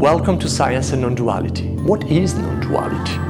Welcome to Science and Non-Duality. What is non-duality?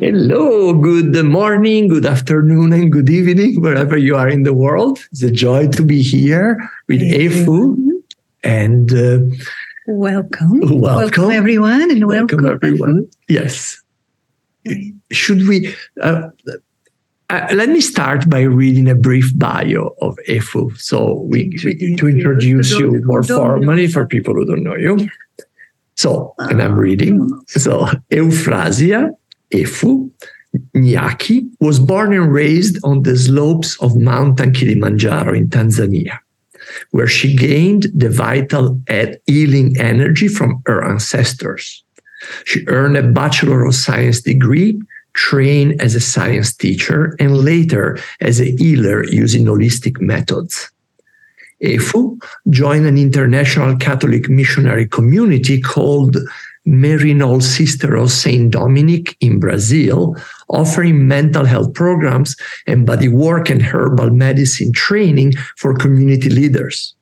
Hello, good morning, good afternoon, and good evening, wherever you are in the world. It's a joy to be here with Efu. And uh, welcome. welcome. Welcome, everyone. And welcome, welcome everyone. Yes. Should we? Uh, uh, let me start by reading a brief bio of Efu. So we, we to introduce you more formally for people who don't know you. So, and I'm reading. So, Euphrasia Efu Nyaki was born and raised on the slopes of Mountain Kilimanjaro in Tanzania, where she gained the vital and healing energy from her ancestors. She earned a Bachelor of Science degree, trained as a science teacher, and later as a healer using holistic methods. Efu joined an international Catholic missionary community called Maryknoll Sister of Saint Dominic in Brazil, offering mental health programs and body work and herbal medicine training for community leaders.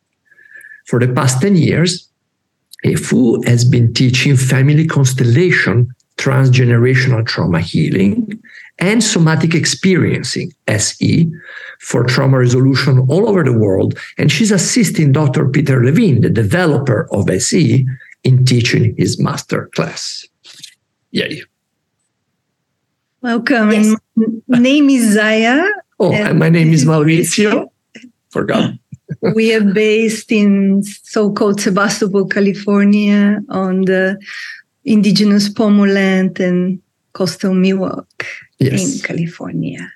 For the past 10 years, Efu has been teaching family constellation, transgenerational trauma healing, and somatic experiencing, SE, for trauma resolution all over the world. And she's assisting Dr. Peter Levine, the developer of SE, in teaching his master class. Yay. Welcome. Yes. My name is Zaya. Oh, and my name is Maurizio. Forgot. we are based in so-called Sebastopol, California, on the indigenous Pomo land and coastal Miwok yes. in California.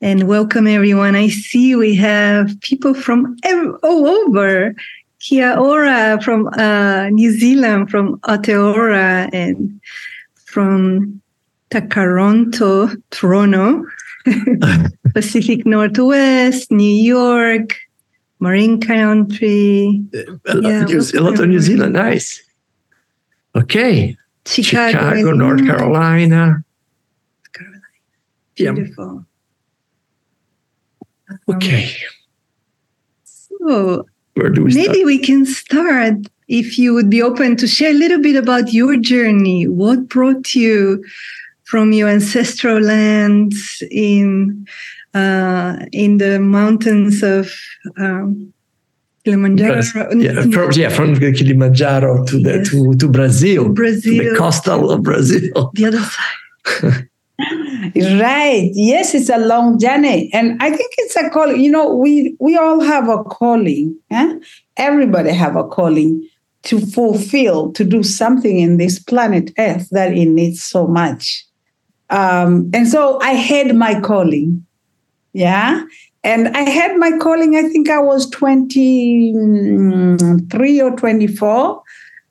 And welcome everyone. I see we have people from every, all over. Kia ora from uh, New Zealand, from Aotearoa, and from Takaronto, Toronto, Pacific Northwest, New York, Marin Country. A lot, yeah, New, a lot of New Zealand, nice. Okay. Chicago, Chicago North Carolina. Carolina. Beautiful. Yeah. Okay. So where do we maybe start? we can start if you would be open to share a little bit about your journey. What brought you from your ancestral lands in uh, in the mountains of um, Kilimanjaro. Yeah, from, yeah, from Kilimanjaro to the yes. to, to Brazil, Brazil, to the coastal of Brazil, the other side. right. Yes, it's a long journey, and I think it's a calling. You know, we we all have a calling. Eh? Everybody have a calling to fulfill, to do something in this planet Earth that it needs so much. Um, and so I had my calling. Yeah. And I had my calling, I think I was 23 or 24.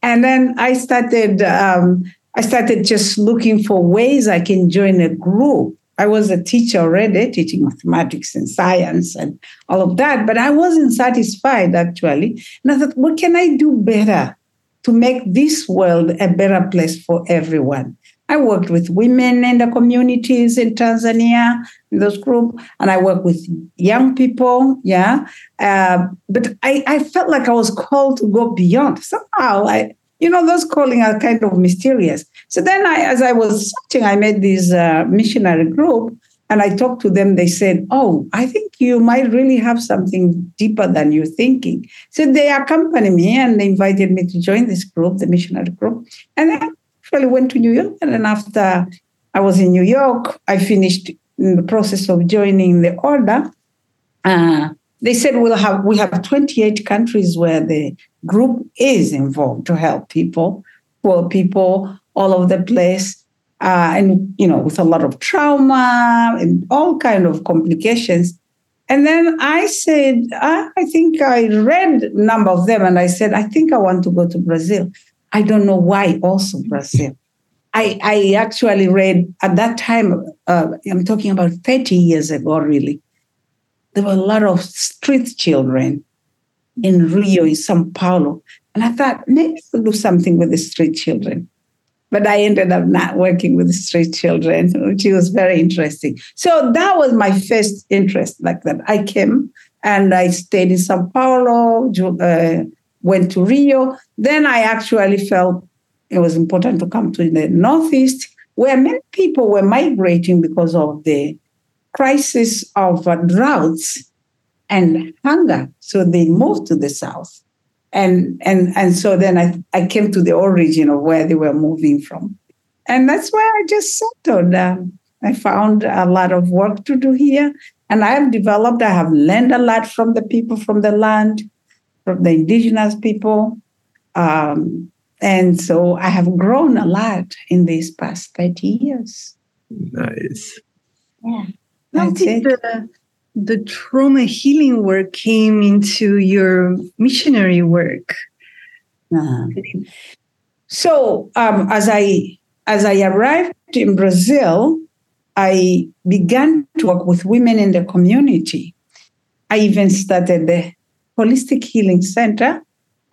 And then I started, um, I started just looking for ways I can join a group. I was a teacher already, teaching mathematics and science and all of that, but I wasn't satisfied actually. And I thought, what can I do better to make this world a better place for everyone? I worked with women in the communities in Tanzania, in those groups, and I work with young people. Yeah. Uh, but I, I felt like I was called to go beyond. Somehow, I, you know, those calling are kind of mysterious. So then, I, as I was searching, I met this uh, missionary group and I talked to them. They said, Oh, I think you might really have something deeper than you're thinking. So they accompanied me and they invited me to join this group, the missionary group. And then actually went to New York. And then after I was in New York, I finished in the process of joining the order. Uh, they said we'll have we have 28 countries where the group is involved to help people, poor people all over the place. Uh, and you know, with a lot of trauma and all kind of complications. And then I said, I, I think I read a number of them, and I said, I think I want to go to Brazil. I don't know why also Brazil. I, I actually read at that time, uh, I'm talking about 30 years ago, really. There were a lot of street children in Rio, in Sao Paulo. And I thought, maybe we'll do something with the street children. But I ended up not working with the street children, which was very interesting. So that was my first interest like that. I came and I stayed in Sao Paulo, uh, went to Rio. Then I actually felt it was important to come to the Northeast, where many people were migrating because of the crisis of uh, droughts and hunger. So they moved to the South. And, and, and so then I, I came to the origin of where they were moving from. And that's where I just settled. Um, I found a lot of work to do here. And I have developed, I have learned a lot from the people from the land, from the indigenous people. Um, and so I have grown a lot in these past 30 years. Nice. Yeah. How did the, the trauma healing work came into your missionary work? Uh-huh. So um, as I as I arrived in Brazil, I began to work with women in the community. I even started the holistic healing center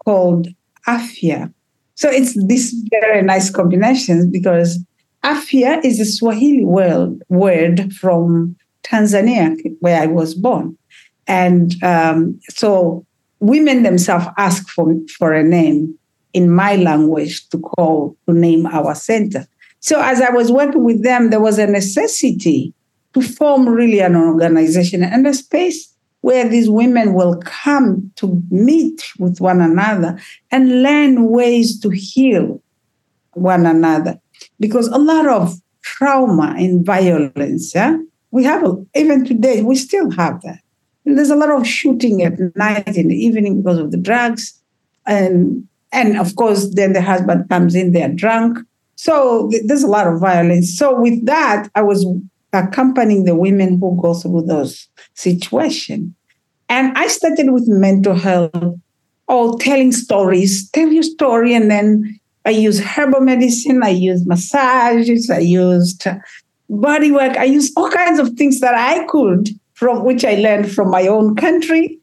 called AFIA, so it's this very nice combination because AFIA is a Swahili word, word from Tanzania, where I was born. And um, so women themselves ask for, for a name in my language to call, to name our center. So as I was working with them, there was a necessity to form really an organization and a space where these women will come to meet with one another and learn ways to heal one another. Because a lot of trauma and violence, yeah, we have, a, even today, we still have that. And there's a lot of shooting at night in the evening because of the drugs. And, and of course, then the husband comes in, they're drunk. So there's a lot of violence. So with that, I was accompanying the women who go through those situations. And I started with mental health, all telling stories, tell your story. And then I use herbal medicine, I use massages, I used body work, I used all kinds of things that I could, from which I learned from my own country.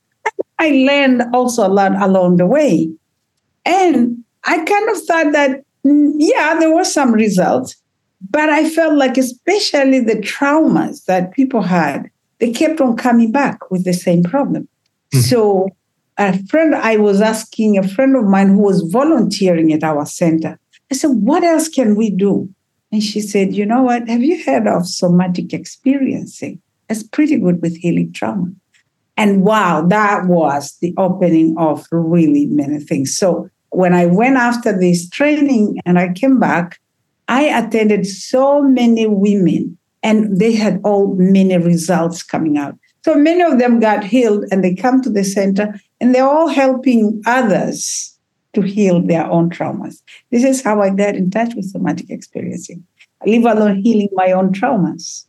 I learned also a lot along the way. And I kind of thought that, mm, yeah, there were some results, but I felt like, especially the traumas that people had, they kept on coming back with the same problem. Mm. So, a friend, I was asking a friend of mine who was volunteering at our center, I said, What else can we do? And she said, You know what? Have you heard of somatic experiencing? It's pretty good with healing trauma. And wow, that was the opening of really many things. So, when I went after this training and I came back, I attended so many women and they had all many results coming out. So many of them got healed and they come to the center and they're all helping others to heal their own traumas. This is how I got in touch with somatic experiencing. I live alone healing my own traumas.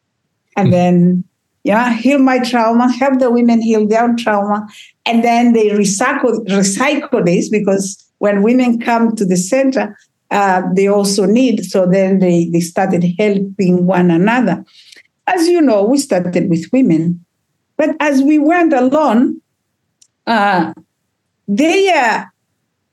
And then, yeah, heal my trauma, help the women heal their own trauma. And then they recycle, recycle this because when women come to the center, uh, they also need. So then they, they started helping one another. As you know, we started with women, but as we went along, uh, they uh,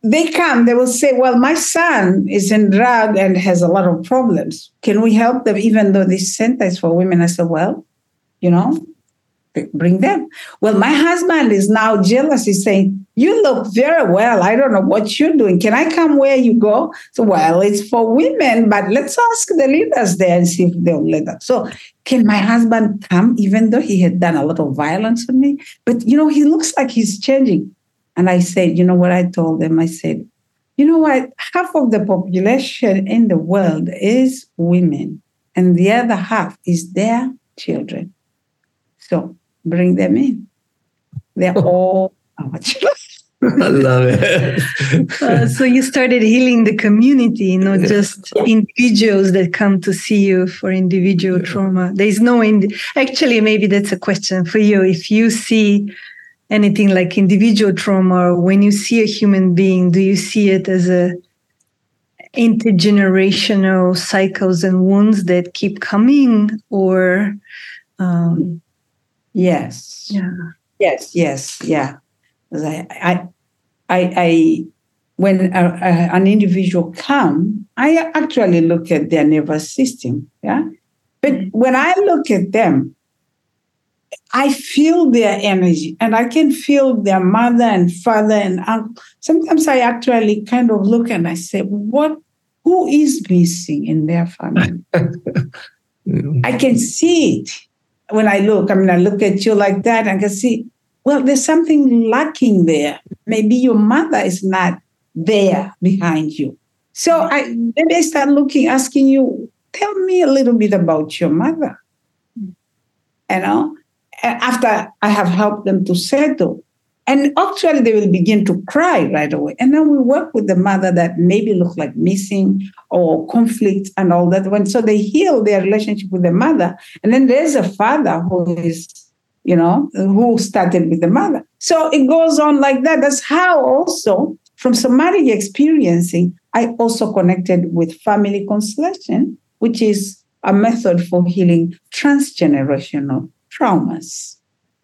they come. They will say, "Well, my son is in drug and has a lot of problems. Can we help them?" Even though this center is for women, I said, "Well, you know, bring them. Well, my husband is now jealous. He's saying, You look very well. I don't know what you're doing. Can I come where you go? So, well, it's for women, but let's ask the leaders there and see if they'll let us. So, can my husband come, even though he had done a lot of violence on me? But, you know, he looks like he's changing. And I said, You know what I told them? I said, You know what? Half of the population in the world is women, and the other half is their children. So bring them in. They're all our children. I love it. uh, so you started healing the community, not just individuals that come to see you for individual trauma. There is no ind- actually maybe that's a question for you. If you see anything like individual trauma, when you see a human being, do you see it as a intergenerational cycles and wounds that keep coming or um, yes yeah yes yes yeah I, I I, I when a, a, an individual come, I actually look at their nervous system. Yeah, but mm-hmm. when I look at them, I feel their energy, and I can feel their mother and father and uncle. Sometimes I actually kind of look and I say, "What? Who is missing in their family?" I can see it when I look. I mean, I look at you like that, and I can see well, there's something lacking there. Maybe your mother is not there behind you. So I then they start looking, asking you, tell me a little bit about your mother. You know, after I have helped them to settle. And actually, they will begin to cry right away. And then we work with the mother that maybe look like missing or conflict and all that. When so they heal their relationship with the mother, and then there's a father who is you know, who started with the mother. So it goes on like that. That's how also from somatic experiencing, I also connected with family constellation, which is a method for healing transgenerational traumas.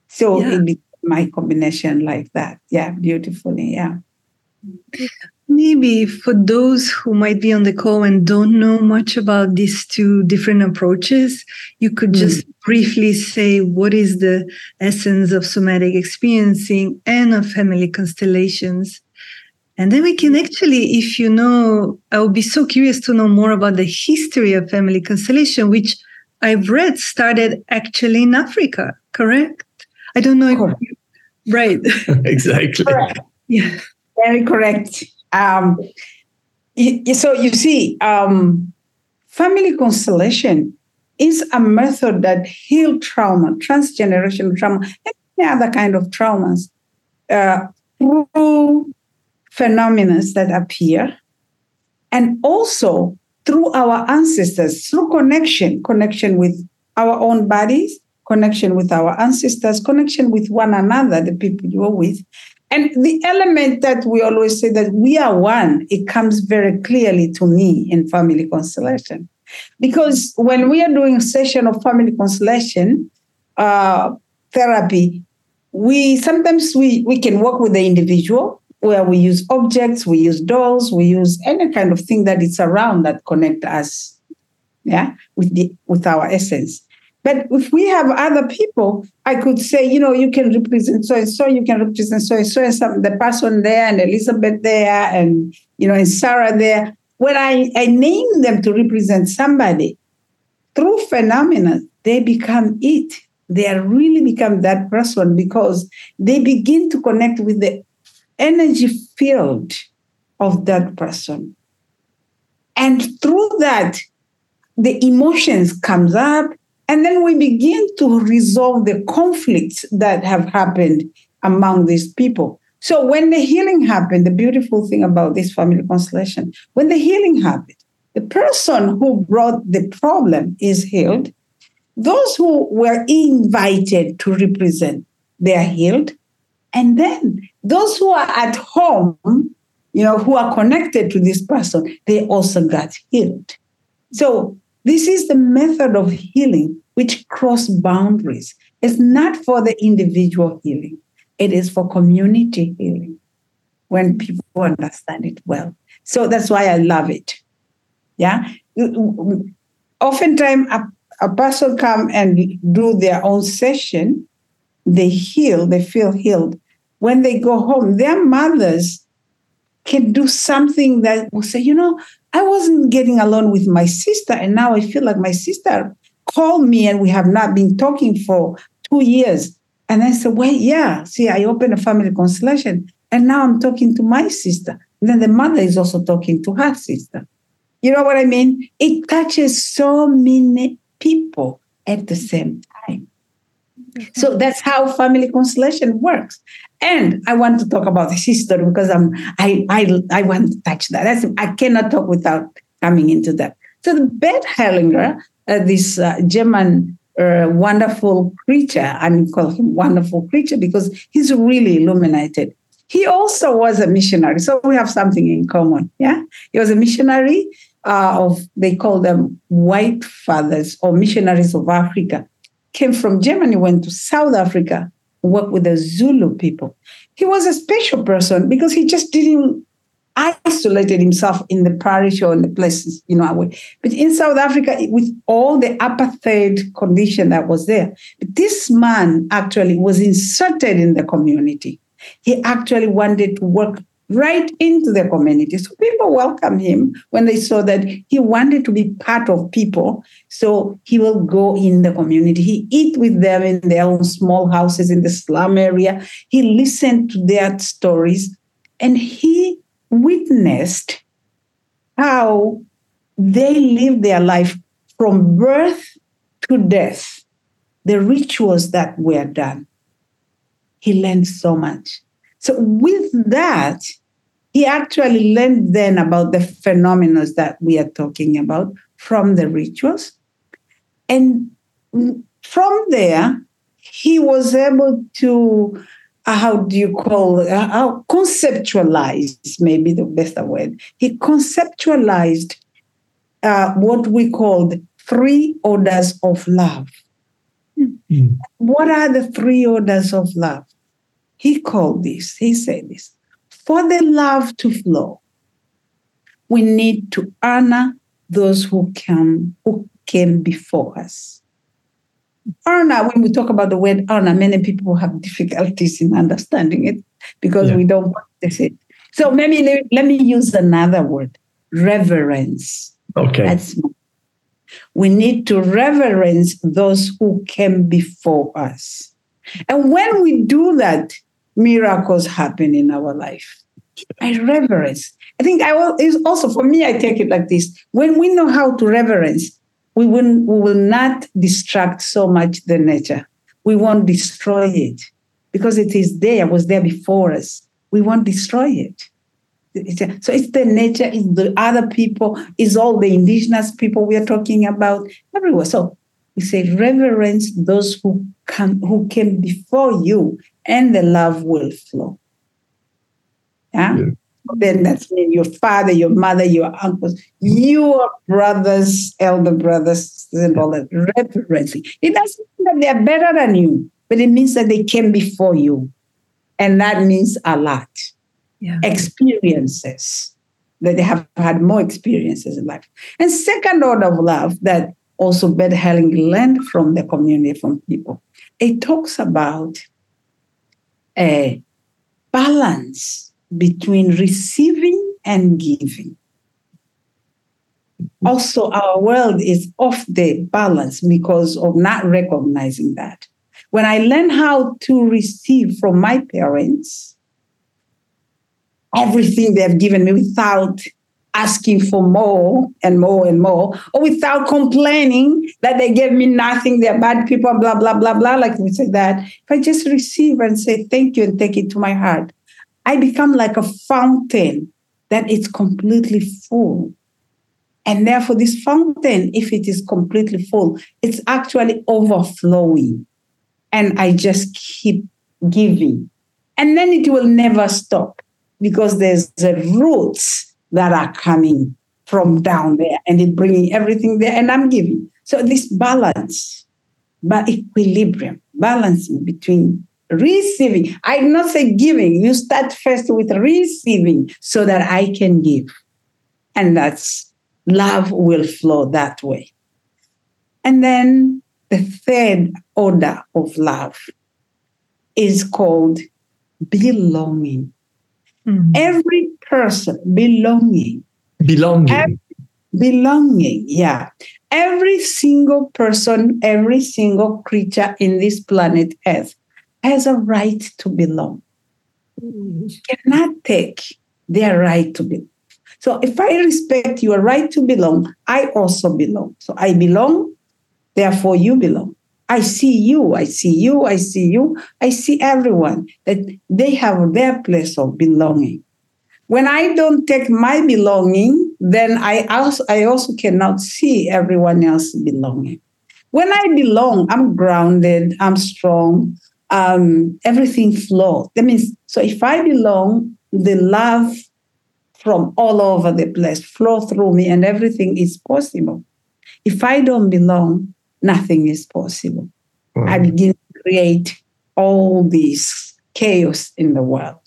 So yeah. it became my combination like that. Yeah, beautifully. Yeah. Maybe for those who might be on the call and don't know much about these two different approaches, you could mm. just briefly say what is the essence of somatic experiencing and of family constellations. And then we can actually, if you know, I would be so curious to know more about the history of family constellation, which I've read started actually in Africa, correct? I don't know if you, right. exactly. Correct. Yeah. Very correct. Um, so you see, um, family constellation is a method that heal trauma, transgenerational trauma, and any other kind of traumas uh, through phenomena that appear, and also through our ancestors, through connection, connection with our own bodies, connection with our ancestors, connection with one another, the people you are with, and the element that we always say that we are one, it comes very clearly to me in family constellation. Because when we are doing session of family constellation uh, therapy, we sometimes we, we can work with the individual where we use objects, we use dolls, we use any kind of thing that is around that connect us, yeah, with the with our essence. But if we have other people, I could say, you know, you can represent so and so, you can represent so and so, and some the person there, and Elizabeth there, and you know, and Sarah there. When I, I name them to represent somebody, through phenomena, they become it. They really become that person because they begin to connect with the energy field of that person. And through that, the emotions comes up, and then we begin to resolve the conflicts that have happened among these people. So when the healing happened, the beautiful thing about this family constellation, when the healing happened, the person who brought the problem is healed. Those who were invited to represent, they are healed. And then those who are at home, you know, who are connected to this person, they also got healed. So this is the method of healing which cross boundaries. It's not for the individual healing, it is for community healing when people understand it well. So that's why I love it. Yeah. Oftentimes, a, a person come and do their own session, they heal, they feel healed. When they go home, their mothers can do something that will say, you know, I wasn't getting along with my sister, and now I feel like my sister called me, and we have not been talking for two years. And I said, Well, yeah, see, I opened a family constellation, and now I'm talking to my sister. And then the mother is also talking to her sister. You know what I mean? It touches so many people at the same time. So that's how family constellation works. And I want to talk about the sister because I'm I I I want to touch that. That's, I cannot talk without coming into that. So the Bert Hellinger, uh, this uh, German uh, wonderful creature, I mean, call him wonderful creature because he's really illuminated. he also was a missionary. So we have something in common. Yeah. He was a missionary uh, of, they call them white fathers or missionaries of Africa. Came from Germany, went to South Africa, worked with the Zulu people. He was a special person because he just didn't isolated himself in the parish or in the places, you know. But in South Africa, with all the apartheid condition that was there, this man actually was inserted in the community. He actually wanted to work right into the community. So people welcomed him when they saw that he wanted to be part of people. So he will go in the community. He eat with them in their own small houses in the slum area. He listened to their stories and he witnessed how they live their life from birth to death, the rituals that were done. He learned so much. So, with that, he actually learned then about the phenomena that we are talking about from the rituals. And from there, he was able to uh, how do you call uh, how conceptualized maybe the best word he conceptualized uh, what we called three orders of love mm-hmm. what are the three orders of love he called this he said this for the love to flow we need to honor those who come who came before us honor, when we talk about the word honor, many people have difficulties in understanding it because yeah. we don't practice it. So maybe let, let me use another word reverence. Okay. That's, we need to reverence those who came before us. And when we do that, miracles happen in our life. I reverence. I think I will, is also for me, I take it like this. When we know how to reverence, we will, we will not distract so much the nature. We won't destroy it because it is there, was there before us. We won't destroy it. So it's the nature, it's the other people, it's all the indigenous people we are talking about everywhere. So we say reverence those who come who came before you, and the love will flow. Yeah. yeah then that's mean your father, your mother, your uncles, your brothers, elder brothers, and all that reverencing. It doesn't mean that they're better than you, but it means that they came before you. And that means a lot. Yeah. Experiences that they have had more experiences in life. And second order of love that also Bert Hellinger learned from the community, from people. It talks about a balance between receiving and giving. Also, our world is off the balance because of not recognizing that. When I learn how to receive from my parents everything they've given me without asking for more and more and more, or without complaining that they gave me nothing, they're bad people, blah, blah, blah, blah, like we say that. If I just receive and say thank you and take it to my heart, I become like a fountain that is completely full. And therefore, this fountain, if it is completely full, it's actually overflowing. And I just keep giving. And then it will never stop because there's the roots that are coming from down there and it bringing everything there and I'm giving. So this balance, but equilibrium, balancing between receiving. I not say giving. You start first with receiving so that I can give. And that's love will flow that way. And then the third order of love is called belonging. Mm-hmm. Every person belonging. Belonging. Every, belonging, yeah. Every single person, every single creature in this planet Earth has a right to belong. You cannot take their right to belong. So if I respect your right to belong, I also belong. So I belong, therefore you belong. I see you, I see you, I see you, I see everyone that they have their place of belonging. When I don't take my belonging, then I also I also cannot see everyone else belonging. When I belong, I'm grounded, I'm strong, um, everything flows. That means, so if I belong, the love from all over the place flow through me and everything is possible. If I don't belong, nothing is possible. Wow. I begin to create all this chaos in the world.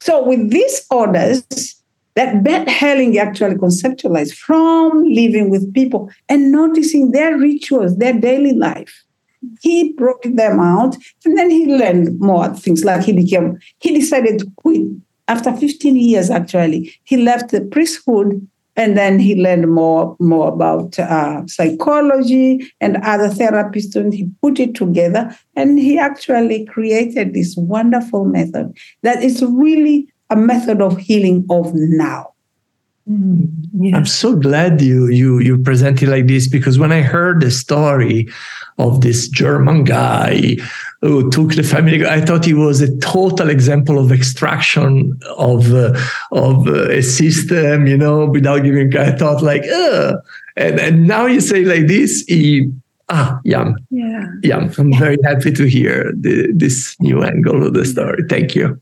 So with these orders, that Bert Hellinger actually conceptualized from living with people and noticing their rituals, their daily life. He broke them out and then he learned more things like he became, he decided to quit. After 15 years, actually, he left the priesthood and then he learned more more about uh, psychology and other therapists and he put it together. And he actually created this wonderful method that is really a method of healing of now yeah. i'm so glad you you you present it like this because when i heard the story of this german guy who took the family. I thought he was a total example of extraction of uh, of uh, a system, you know, without giving. I thought like, Ugh. and and now you say like this, he. Ah, yum. Yeah. Yum. I'm very happy to hear the, this new angle of the story. Thank you.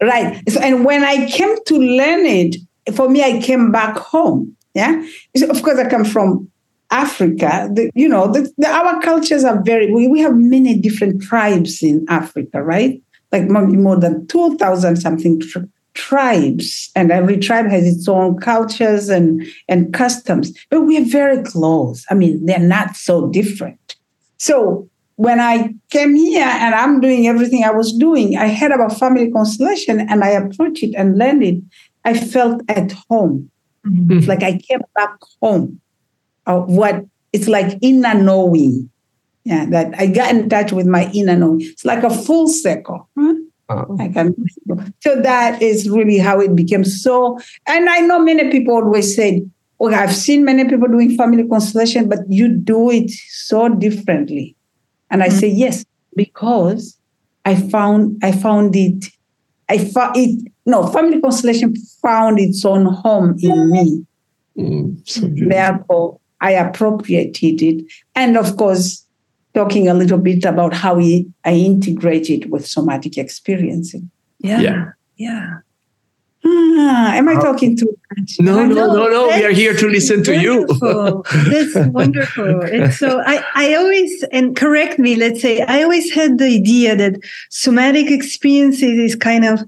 Right. So, and when I came to learn it, for me, I came back home. Yeah. Of course, I come from Africa, the, you know, the, the, our cultures are very, we, we have many different tribes in Africa, right? Like more than 2,000 something tr- tribes, and every tribe has its own cultures and, and customs, but we are very close. I mean, they're not so different. So when I came here and I'm doing everything I was doing, I heard about family constellation and I approached it and learned it. I felt at home. Mm-hmm. It's like I came back home uh, what it's like inner knowing. Yeah, that I got in touch with my inner knowing. It's like a full circle. Huh? Uh-huh. So that is really how it became so. And I know many people always say, "Oh, I've seen many people doing family constellation, but you do it so differently." And I mm-hmm. say, "Yes, because I found I found it. I found it. No, family constellation found its own home in me. Mm, so Therefore, I appropriated it. And of course, talking a little bit about how we, I integrate it with somatic experiencing. Yeah. Yeah. yeah. Ah, am I talking too much? No, no, no, no. We are here to listen to you. that's wonderful. And so I, I always, and correct me, let's say, I always had the idea that somatic experiences is kind of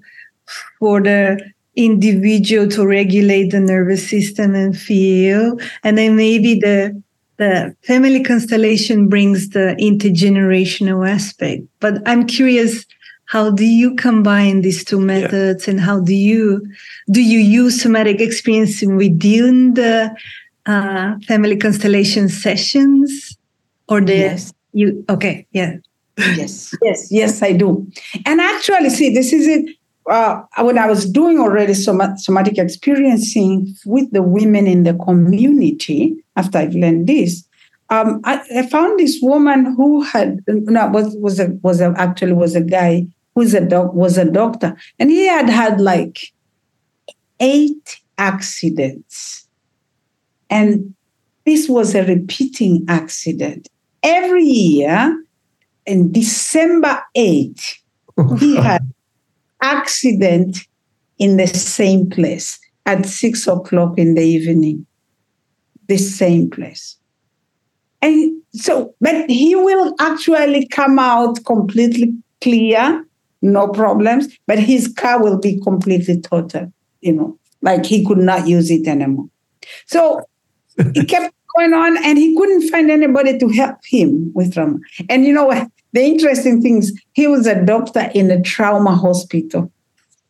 for the individual to regulate the nervous system and feel and then maybe the the family constellation brings the intergenerational aspect but i'm curious how do you combine these two methods yeah. and how do you do you use somatic experience within the uh, family constellation sessions or the yes. you okay yeah yes yes yes i do and actually see this is it uh, when I was doing already somatic experiencing with the women in the community, after I've learned this, um, I, I, found this woman who had no was was a was a, actually was a guy who's a doc was a doctor, and he had had like eight accidents, and this was a repeating accident every year. In December eight, he had accident in the same place at six o'clock in the evening, the same place. And so, but he will actually come out completely clear, no problems, but his car will be completely total, you know, like he could not use it anymore. So it kept going on and he couldn't find anybody to help him with trauma. And you know what? The interesting thing is he was a doctor in a trauma hospital.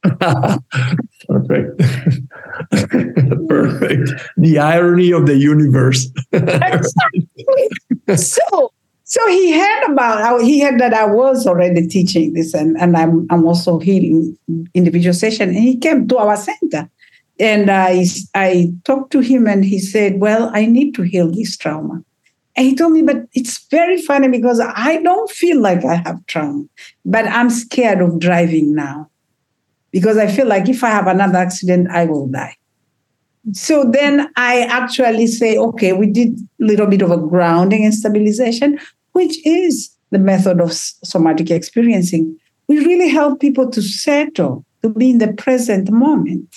Perfect. Perfect. The irony of the universe. so so he heard about he heard that I was already teaching this and, and I'm I'm also healing individual session and he came to our center and I I talked to him and he said, Well, I need to heal this trauma. And he told me, but it's very funny because I don't feel like I have trauma, but I'm scared of driving now because I feel like if I have another accident, I will die. So then I actually say, okay, we did a little bit of a grounding and stabilization, which is the method of somatic experiencing, we really help people to settle, to be in the present moment,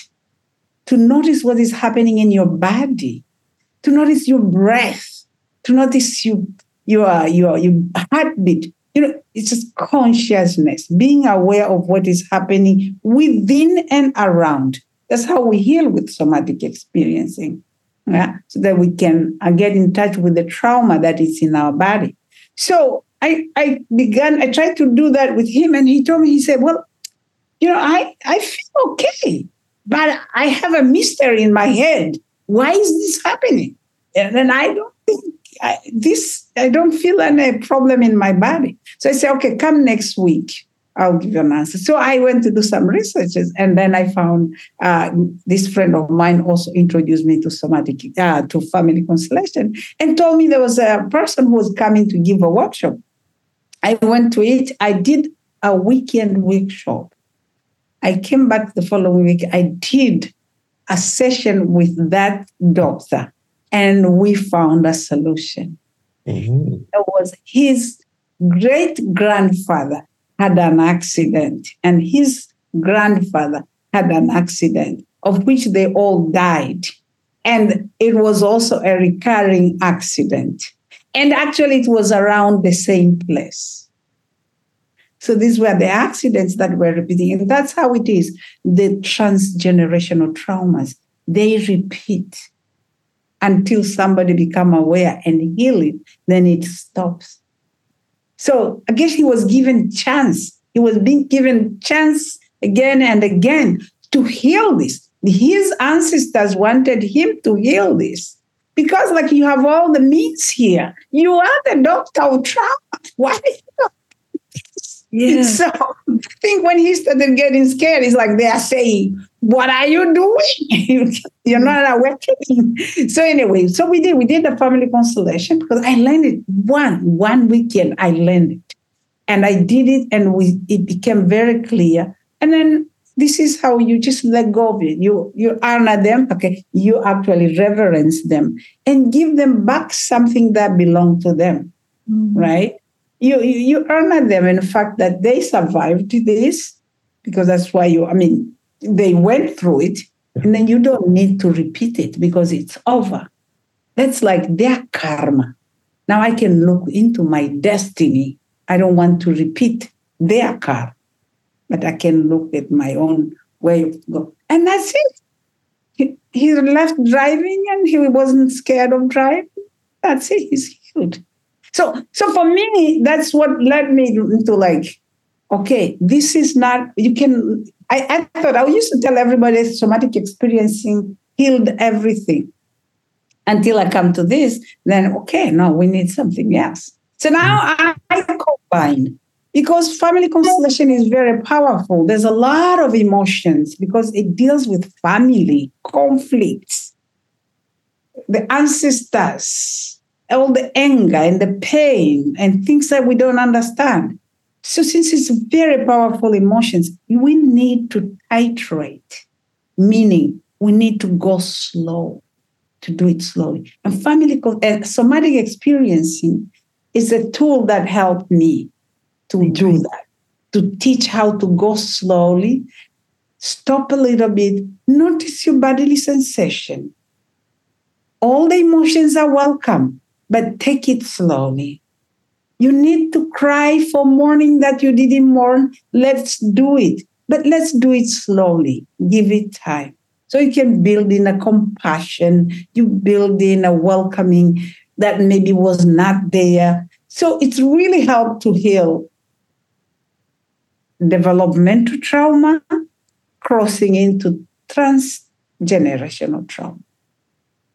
to notice what is happening in your body, to notice your breath, to notice you, your, your, your heartbeat. You know, it's just consciousness, being aware of what is happening within and around. That's how we heal with somatic experiencing. Yeah? So that we can uh, get in touch with the trauma that is in our body. So I, I began, I tried to do that with him, and he told me, he said, Well, you know, I, I feel okay, but I have a mystery in my head. Why is this happening? And then I don't think I, this, I don't feel any problem in my body. So I said, okay, come next week. I'll give you an answer. So I went to do some researches, and then I found uh, this friend of mine also introduced me to somatic uh, to family constellation, and told me there was a person who was coming to give a workshop. I went to it. I did a weekend workshop. I came back the following week. I did a session with that doctor, and we found a solution. Mm-hmm. It was his great grandfather had an accident, and his grandfather had an accident, of which they all died. And it was also a recurring accident. And actually, it was around the same place. So these were the accidents that were repeating. And that's how it is. The transgenerational traumas, they repeat until somebody become aware and heal it, then it stops. So I guess he was given chance. He was being given chance again and again to heal this. His ancestors wanted him to heal this because, like, you have all the means here. You are the doctor of trauma. Why? Yeah. So I think when he started getting scared, it's like they are saying, what are you doing? You're not awakening. So anyway, so we did. We did the family constellation because I learned it one one weekend. I learned it, and I did it, and we it became very clear. And then this is how you just let go of it. You you honor them. Okay, you actually reverence them and give them back something that belonged to them, mm-hmm. right? You, you honor them in the fact that they survived this because that's why you. I mean, they went through it and then you don't need to repeat it because it's over. That's like their karma. Now I can look into my destiny. I don't want to repeat their karma, but I can look at my own way of go. And that's it. He, he left driving and he wasn't scared of driving. That's it. He's healed. So, so for me, that's what led me into like, okay, this is not, you can, I, I thought I used to tell everybody somatic experiencing healed everything until I come to this. Then, okay, no, we need something else. So now I, I combine because family constellation is very powerful. There's a lot of emotions because it deals with family conflicts, the ancestors, all the anger and the pain and things that we don't understand. So, since it's very powerful emotions, we need to titrate, meaning we need to go slow, to do it slowly. And family and somatic experiencing is a tool that helped me to do that, to teach how to go slowly, stop a little bit, notice your bodily sensation. All the emotions are welcome, but take it slowly. You need to cry for mourning that you didn't mourn. Let's do it. But let's do it slowly. Give it time. So you can build in a compassion, you build in a welcoming that maybe was not there. So it's really helped to heal developmental trauma, crossing into transgenerational trauma,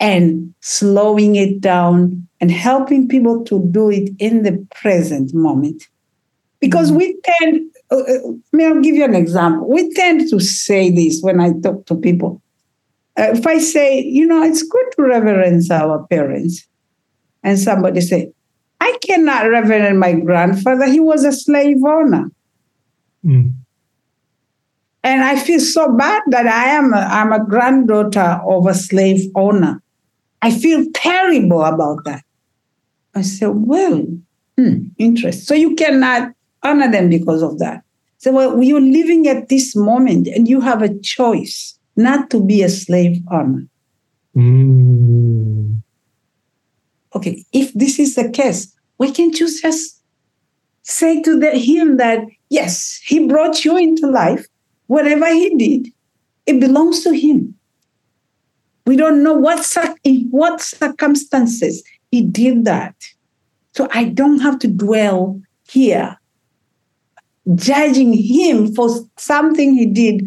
and slowing it down and helping people to do it in the present moment. Because we tend, uh, uh may I give you an example? We tend to say this when I talk to people. Uh, if I say, you know, it's good to reverence our parents, and somebody say, I cannot reverence my grandfather. He was a slave owner. Mm. And I feel so bad that I am a, I'm a granddaughter of a slave owner. I feel terrible about that. I said, well, Hmm, interest. So you cannot honor them because of that. So well, you're living at this moment and you have a choice not to be a slave owner. Mm. Okay, if this is the case, why can't you just say to the, him that, yes, he brought you into life, whatever he did, it belongs to him. We don't know what, in what circumstances he did that. So I don't have to dwell here judging him for something he did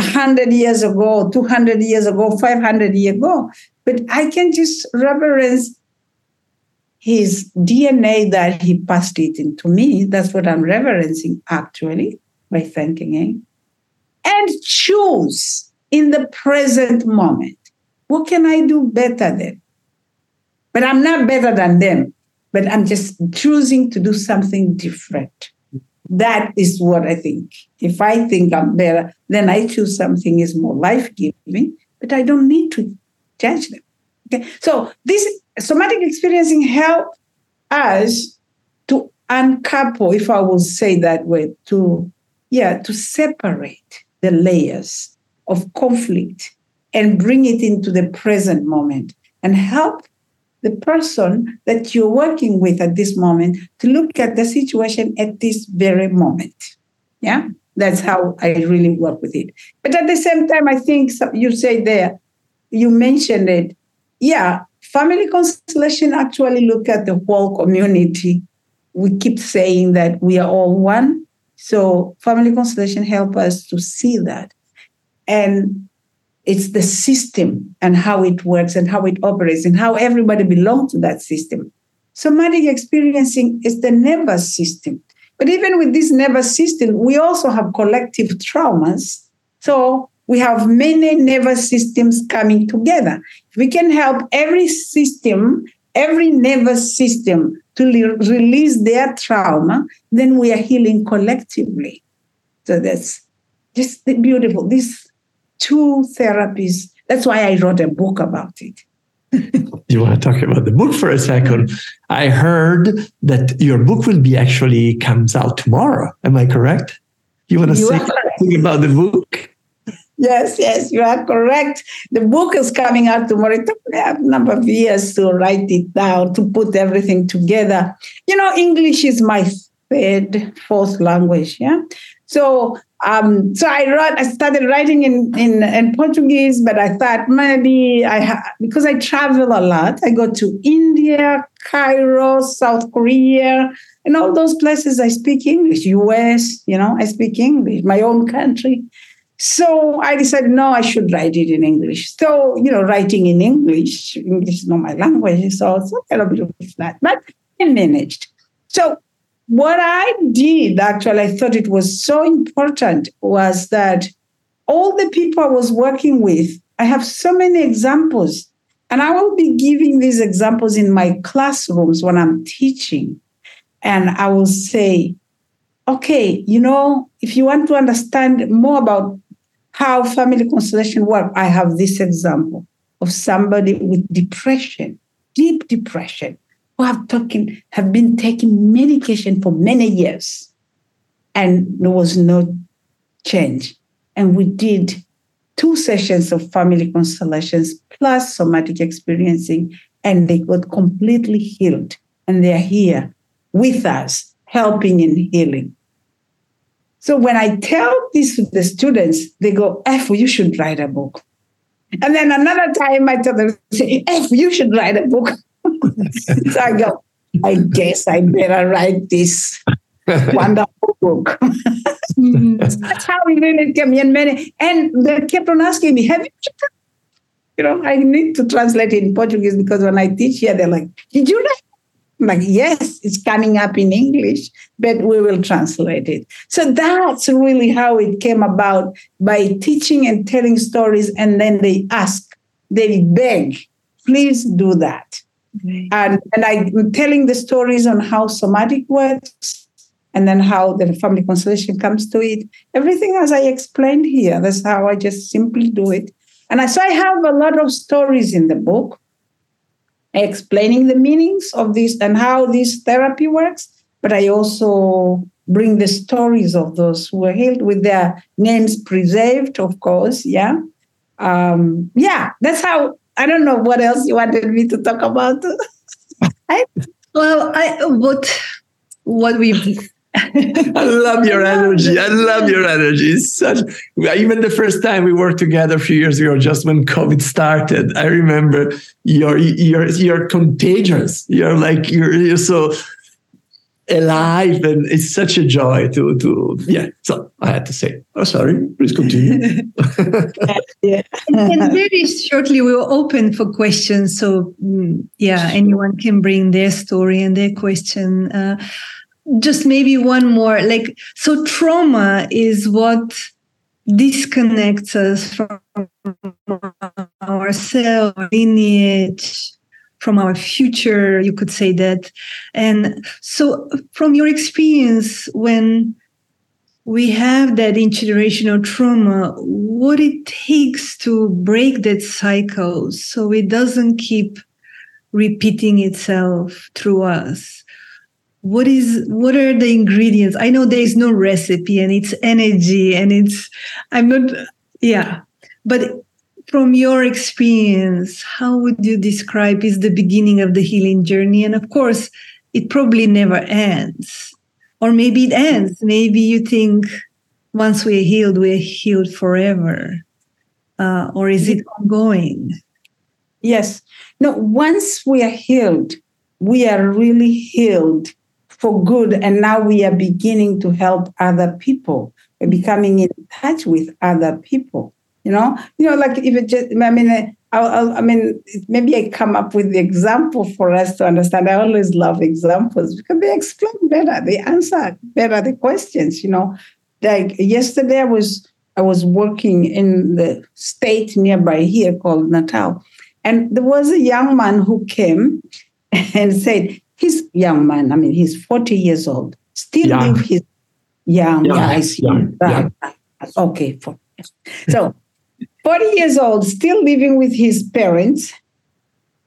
100 years ago, 200 years ago, 500 years ago. But I can just reverence his DNA that he passed it into me. That's what I'm reverencing actually by thanking him. Eh? And choose in the present moment. What can I do better than? But I'm not better than them, but I'm just choosing to do something different. That is what I think. If I think I'm better, then I choose something is more life giving, but I don't need to judge them. Okay. So this somatic experiencing help us to uncouple, if I will say that way, to yeah, to separate the layers of conflict and bring it into the present moment and help the person that you're working with at this moment to look at the situation at this very moment. Yeah, that's how I really work with it. But at the same time, I think you say there, you mentioned it. Yeah, family constellation actually look at the whole community. We keep saying that we are all one. So family constellation help us to see that. And it's the system and how it works and how it operates and how everybody belongs to that system. Somatic experiencing is the nervous system. But even with this nervous system, we also have collective traumas. So we have many nervous systems coming together. We can help every system, every nervous system to le- release their trauma, then we are healing collectively. So that's just beautiful. This two therapies. That's why I wrote a book about it. you want to talk about the book for a second? I heard that your book will be actually comes out tomorrow. Am I correct? You want to you say something about the book? Yes, yes, you are correct. The book is coming out tomorrow. It took me a number of years to write it down, to put everything together. You know, English is my third, fourth language. Yeah. So um, so I wrote, I started writing in, in, in Portuguese, but I thought maybe I ha- because I travel a lot. I go to India, Cairo, South Korea, and all those places. I speak English. U.S. You know, I speak English. My own country. So I decided, no, I should write it in English. So you know, writing in English, English is not my language, so it's a little bit of that, but I managed. So what I did, actually, I thought it was so important was that all the people I was working with, I have so many examples. And I will be giving these examples in my classrooms when I'm teaching. And I will say, okay, you know, if you want to understand more about how family constellation work, I have this example of somebody with depression, deep depression who have taken have been taking medication for many years. And there was no change. And we did two sessions of family constellations plus somatic experiencing and they got completely healed. And they're here with us helping in healing. So when i tell this to the students they go Efu you should write a book. And then another time i tell them Efu you should write a book so I go, I guess I better write this wonderful book. Mm. That's how we really came in many. And they kept on asking me, have you you know, I need to translate it in Portuguese because when I teach here, they're like, did you write? I'm like, yes, it's coming up in English, but we will translate it. So that's really how it came about by teaching and telling stories. And then they ask, they beg, please do that. And, and I'm telling the stories on how somatic works and then how the family constellation comes to it. Everything as I explained here, that's how I just simply do it. And so I have a lot of stories in the book explaining the meanings of this and how this therapy works, but I also bring the stories of those who were healed with their names preserved, of course. Yeah. Um, yeah, that's how I don't know what else you wanted me to talk about. I, well, I what what we I love your energy. I love your energy. It's such even the first time we worked together a few years ago, just when COVID started. I remember you're you're you're contagious. You're like you're you're so alive and it's such a joy to to yeah. So i had to say oh sorry please continue. Yeah. and, very shortly we will open for questions. So mm, yeah anyone can bring their story and their question. Uh, just maybe one more like so trauma is what disconnects us from ourselves lineage from our future you could say that. And so from your experience when we have that intergenerational trauma what it takes to break that cycle so it doesn't keep repeating itself through us? What is what are the ingredients? I know there is no recipe and it's energy and it's i'm not yeah. But from your experience how would you describe is the beginning of the healing journey and of course it probably never ends or maybe it ends maybe you think once we're healed we're healed forever uh, or is it ongoing yes no once we are healed we are really healed for good. And now we are beginning to help other people. We're becoming in touch with other people. You know, you know, like if it just, I mean, I'll, i mean, maybe I come up with the example for us to understand. I always love examples because they explain better, they answer better the questions. You know, like yesterday I was I was working in the state nearby here called Natal, and there was a young man who came and said, he's young man. I mean, he's 40 years old. Still young. live his young. young. Yeah, I see. Young. Ah, right. Ah, ah, okay. So 40 years old, still living with his parents.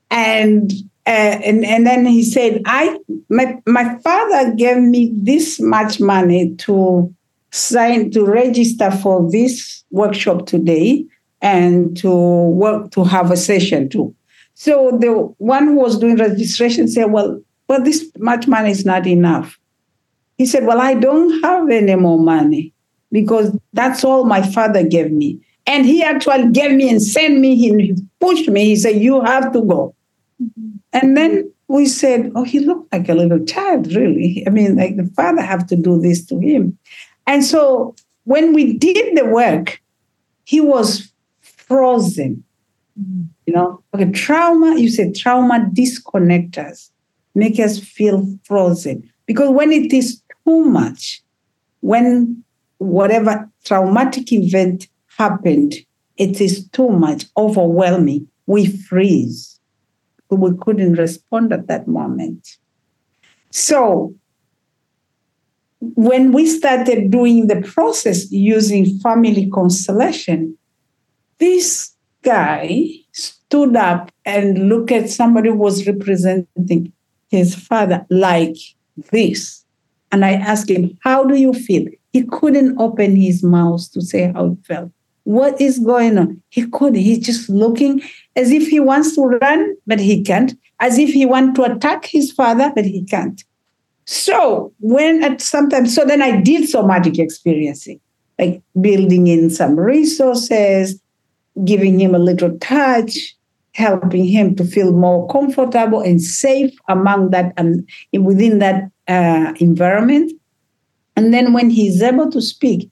And uh, and and then he said, "I my my father gave me this much money to sign to register for this workshop today and to work to have a session too." So the one who was doing registration said, "Well, well, this much money is not enough. He said, Well, I don't have any more money because that's all my father gave me. And he actually gave me and sent me, he pushed me. He said, You have to go. Mm-hmm. And then we said, Oh, he looked like a little child, really. I mean, like the father have to do this to him. And so when we did the work, he was frozen. Mm-hmm. You know, okay, trauma, you said trauma disconnect us make us feel frozen. Because when it is too much, when whatever traumatic event happened, it is too much, overwhelming, we freeze. We couldn't respond at that moment. So, when we started doing the process using family constellation, this guy stood up and looked at somebody who was representing his father like this. And I asked him, How do you feel? He couldn't open his mouth to say how he felt. What is going on? He couldn't. He's just looking as if he wants to run, but he can't. As if he wants to attack his father, but he can't. So when at sometimes, so then I did somatic experiencing, like building in some resources, giving him a little touch, helping him to feel more comfortable and safe among that and within that uh, environment. And then when he's able to speak,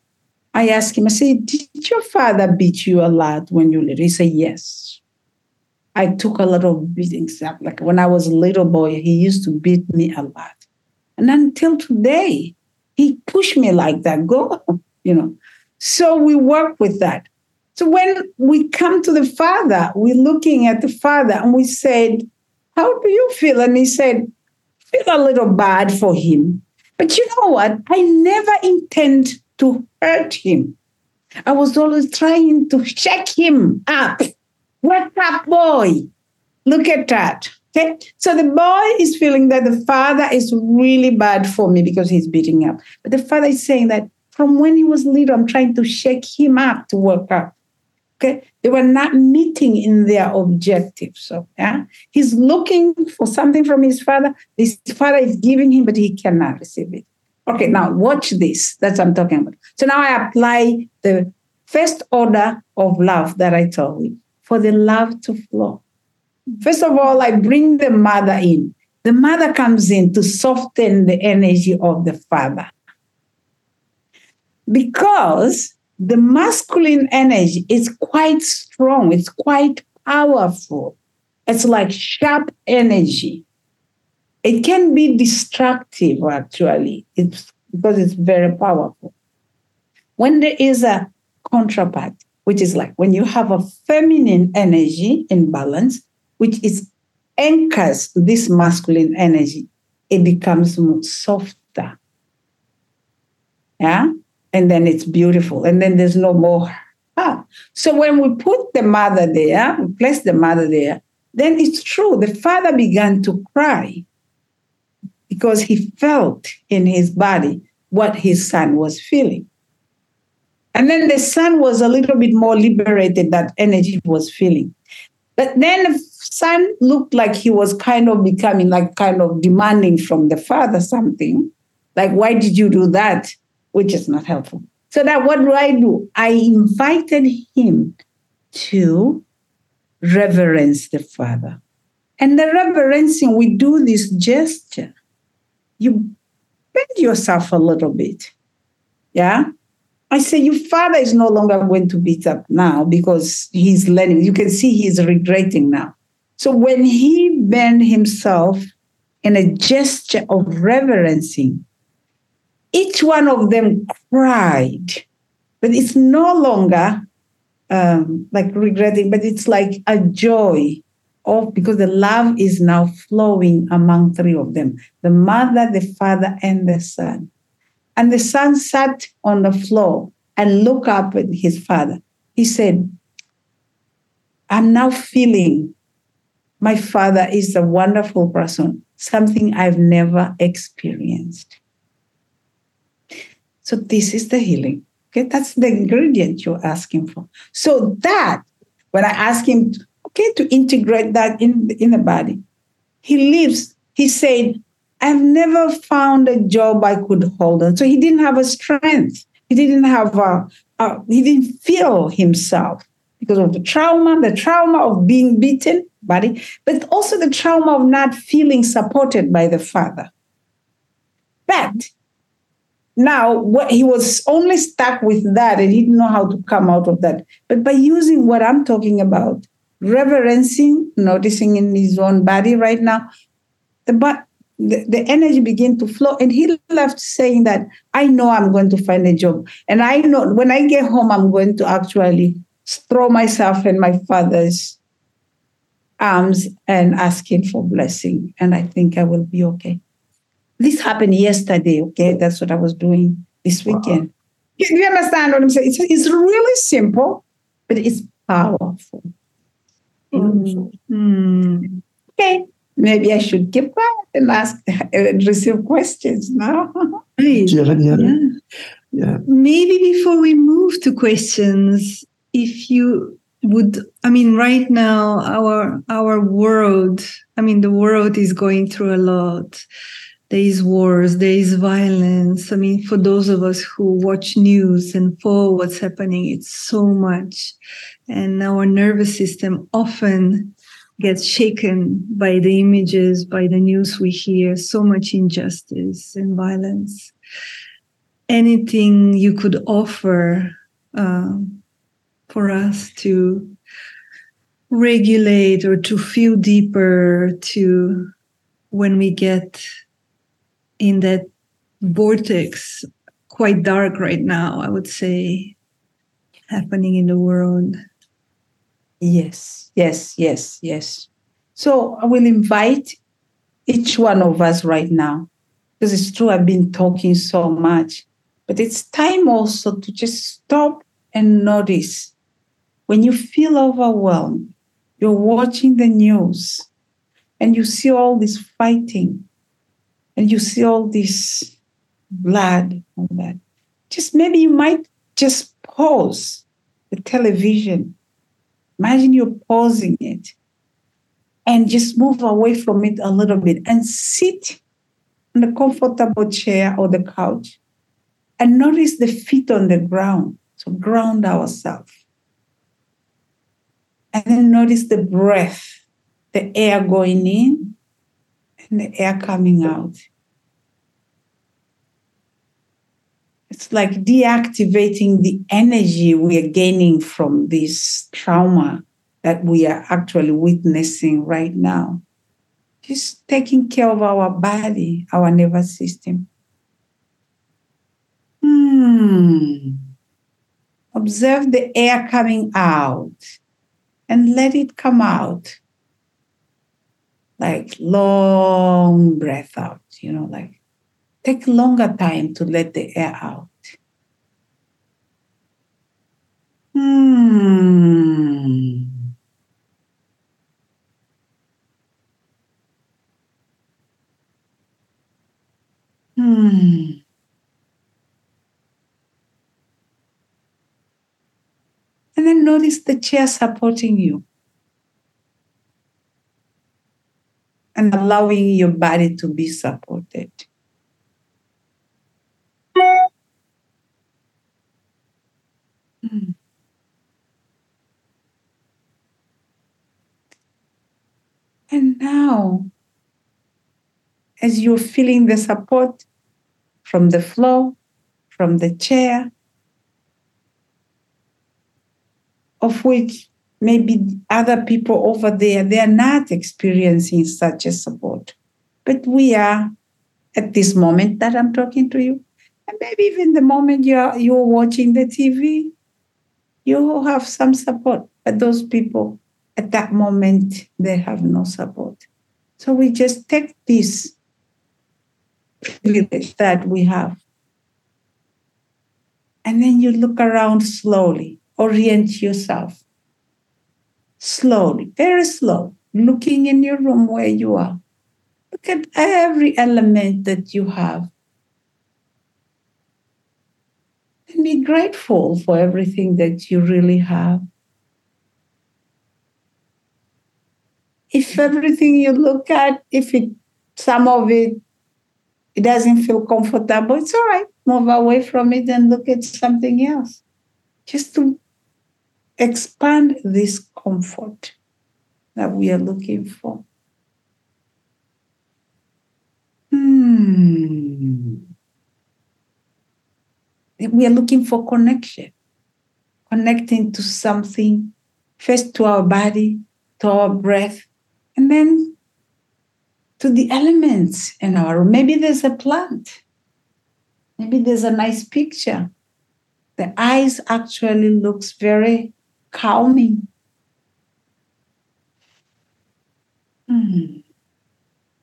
I ask him, I say, Did your father beat you a lot when you were little? He said, Yes. I took a lot of beatings. Like when I was a little boy, he used to beat me a lot. And until today, he pushed me like that. Go, you know. So we work with that. So when we come to the father, we're looking at the father and we said, How do you feel? And he said, feel a little bad for him. But you know what? I never intend to hurt him. I was always trying to shake him up. What's up, boy? Look at that. Okay, so the boy is feeling that the father is really bad for me because he's beating up. But the father is saying that from when he was little, I'm trying to shake him up to work up. Okay, they were not meeting in their objectives. So, yeah, he's looking for something from his father. His father is giving him, but he cannot receive it. Okay, now watch this. That's what I'm talking about. So now I apply the first order of love that I told you for the love to flow. First of all, I bring the mother in. The mother comes in to soften the energy of the father. Because the masculine energy is quite strong, it's quite powerful. It's like sharp energy. It can be destructive, actually, it's because it's very powerful. When there is a counterpart, which is like when you have a feminine energy in balance, which is anchors this masculine energy, it becomes softer. Yeah. And then it's beautiful. And then there's no more. Ah. So when we put the mother there, we place the mother there, then it's true. The father began to cry because he felt in his body what his son was feeling. And then the son was a little bit more liberated, that energy was feeling. But then the son looked like he was kind of becoming like kind of demanding from the father something. Like, why did you do that? Which is not helpful. So that what do I do? I invited him to reverence the father. And the reverencing, we do this gesture. You bend yourself a little bit. Yeah. I say, Your father is no longer going to beat up now because he's learning. You can see he's regretting now. So when he bent himself in a gesture of reverencing, each one of them cried. But it's no longer um, like regretting, but it's like a joy because the love is now flowing among three of them the mother, the father, and the son. And the son sat on the floor and looked up at his father. He said, I'm now feeling my father is a wonderful person, something I've never experienced. So, this is the healing. Okay, that's the ingredient you're asking for. So, that, when I ask him, okay, to integrate that in, in the body, he lives, he said, I've never found a job I could hold on. So he didn't have a strength. He didn't have a, a, he didn't feel himself because of the trauma, the trauma of being beaten, body, but also the trauma of not feeling supported by the father. But now what he was only stuck with that and he didn't know how to come out of that. But by using what I'm talking about, reverencing, noticing in his own body right now, the but the, the energy began to flow and he left saying that i know i'm going to find a job and i know when i get home i'm going to actually throw myself in my father's arms and ask him for blessing and i think i will be okay. This happened yesterday okay? That's what i was doing this weekend. Wow. you, you understand what i'm saying? It's, it's really simple but it's powerful mm. Okay maybe I should keep quiet and ask and receive questions now. Right. Yeah, yeah. yeah. Maybe before we move to questions, if you would I mean right now our our world, I mean the world is going through a lot. There is wars, there is violence. I mean, for those of us who watch news and follow what's happening, it's so much. And our nervous system often gets shaken by the images, by the news we hear, so much injustice and violence. Anything you could offer uh, for us to regulate or to feel deeper to when we get in that vortex, quite dark right now, I would say, happening in the world. Yes, yes, yes, yes. So I will invite each one of us right now, because it's true, I've been talking so much, but it's time also to just stop and notice. When you feel overwhelmed, you're watching the news, and you see all this fighting and you see all this blood and that. Just maybe you might just pause the television imagine you're pausing it and just move away from it a little bit and sit on the comfortable chair or the couch and notice the feet on the ground so ground ourselves and then notice the breath the air going in and the air coming out. It's like deactivating the energy we are gaining from this trauma that we are actually witnessing right now. Just taking care of our body, our nervous system. Hmm. Observe the air coming out and let it come out like long breath out, you know, like take longer time to let the air out. Hmm. Hmm. And then notice the chair supporting you. and allowing your body to be supported. And now, as you're feeling the support from the floor, from the chair, of which maybe other people over there, they are not experiencing such a support. But we are at this moment that I'm talking to you. And maybe even the moment you're, you're watching the TV, you have some support. But those people at that moment, they have no support. So we just take this privilege that we have. And then you look around slowly, orient yourself slowly, very slow, looking in your room where you are. Look at every element that you have. And be grateful for everything that you really have. If everything you look at, if it some of it it doesn't feel comfortable, it's all right. Move away from it and look at something else. Just to expand this comfort that we are looking for. Hmm. We are looking for connection, connecting to something, first to our body, to our breath, and then to the elements in our room. Maybe there's a plant. Maybe there's a nice picture. The eyes actually looks very calming. Mm.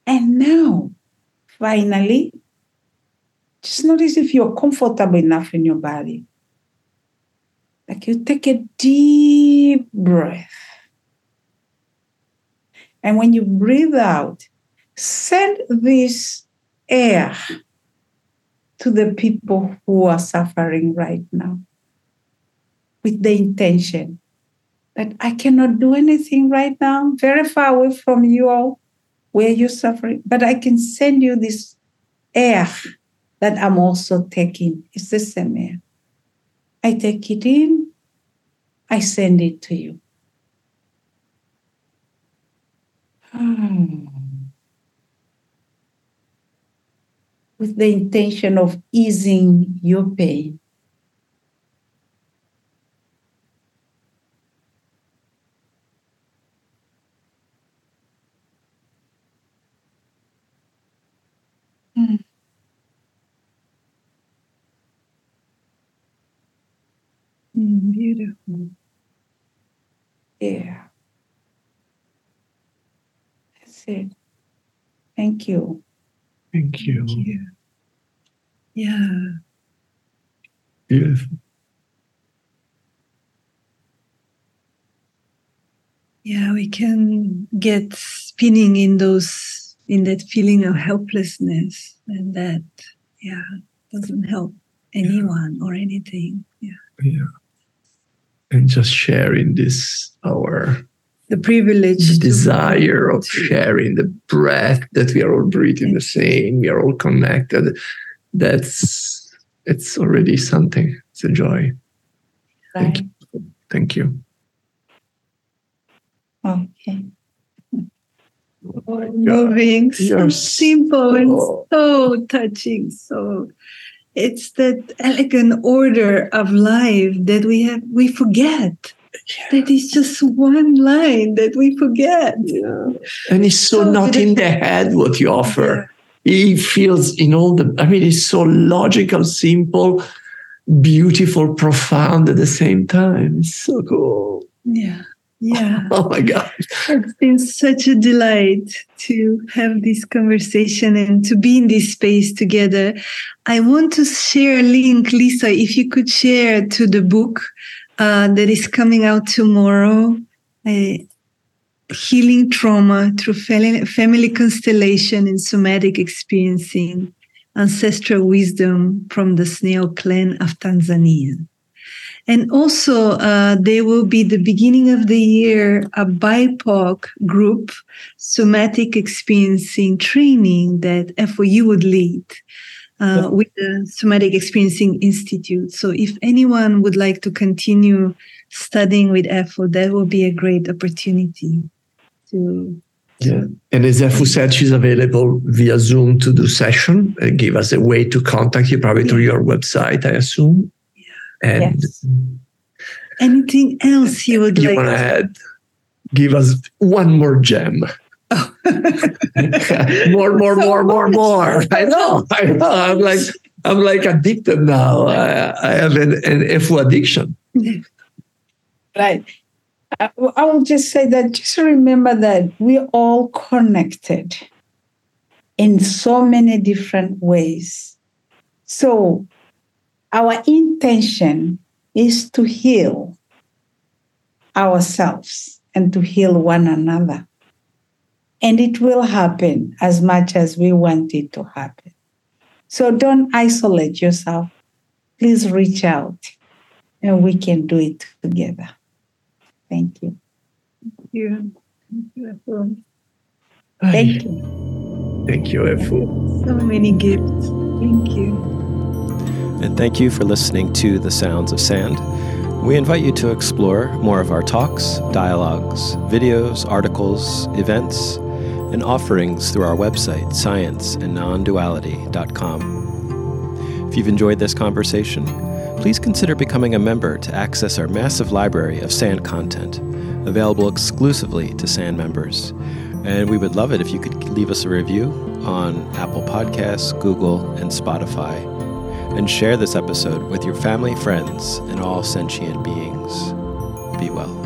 And now, finally, just notice if you're comfortable enough in your body. Like you take a deep breath. And when you breathe out, send this air to the people who are suffering right now with the intention that I cannot do anything right now, very far away from you all, where you're suffering, but I can send you this air that I'm also taking. It's the same air. I take it in, I send it to you. With the intention of easing your pain. Mm, beautiful. Yeah. That's it. Thank you. Thank you. Thank you. Yeah. Beautiful. yeah, we can get spinning in those, in that feeling of helplessness, and that, yeah, doesn't help anyone or anything. Yeah. Yeah. And just sharing this, our the privilege, the desire of sharing the breath that we are all breathing the same, we are all connected. That's it's already something. It's a joy. Right. Thank you. Thank you. Okay. Oh moving, so simple and so touching. So it's that elegant order of life that we have we forget. Yeah. That is just one line that we forget. Yeah. And it's so, so not in the head what you offer. Yeah. It feels in all the I mean it's so logical, simple, beautiful, profound at the same time. It's so cool. Yeah. Yeah. oh my God. It's been such a delight to have this conversation and to be in this space together. I want to share a link, Lisa, if you could share to the book uh, that is coming out tomorrow. Uh, Healing Trauma Through Family Constellation and Somatic Experiencing Ancestral Wisdom from the Snail Clan of Tanzania. And also, uh, there will be the beginning of the year a BIPOC group, somatic experiencing training that Efu would lead uh, with the Somatic Experiencing Institute. So, if anyone would like to continue studying with Efu, that will be a great opportunity to. Yeah. And as Efu said, she's available via Zoom to do session. Uh, give us a way to contact you, probably yeah. through your website, I assume. Yeah. And yes. anything else you would you like want to add? Give us one more gem. More, more, more, more, more. I know, I know. I'm like, I'm like addicted now. I, I have an, an Efu addiction. Right. I, I will just say that just remember that we're all connected in so many different ways. So our intention is to heal ourselves and to heal one another. And it will happen as much as we want it to happen. So don't isolate yourself. Please reach out and we can do it together. Thank you. Thank you. Thank you, Thank you. Thank you, Efu. So many gifts. Thank you and thank you for listening to The Sounds of Sand. We invite you to explore more of our talks, dialogues, videos, articles, events, and offerings through our website, scienceandnonduality.com. If you've enjoyed this conversation, please consider becoming a member to access our massive library of SAND content, available exclusively to SAND members. And we would love it if you could leave us a review on Apple Podcasts, Google, and Spotify and share this episode with your family, friends, and all sentient beings. Be well.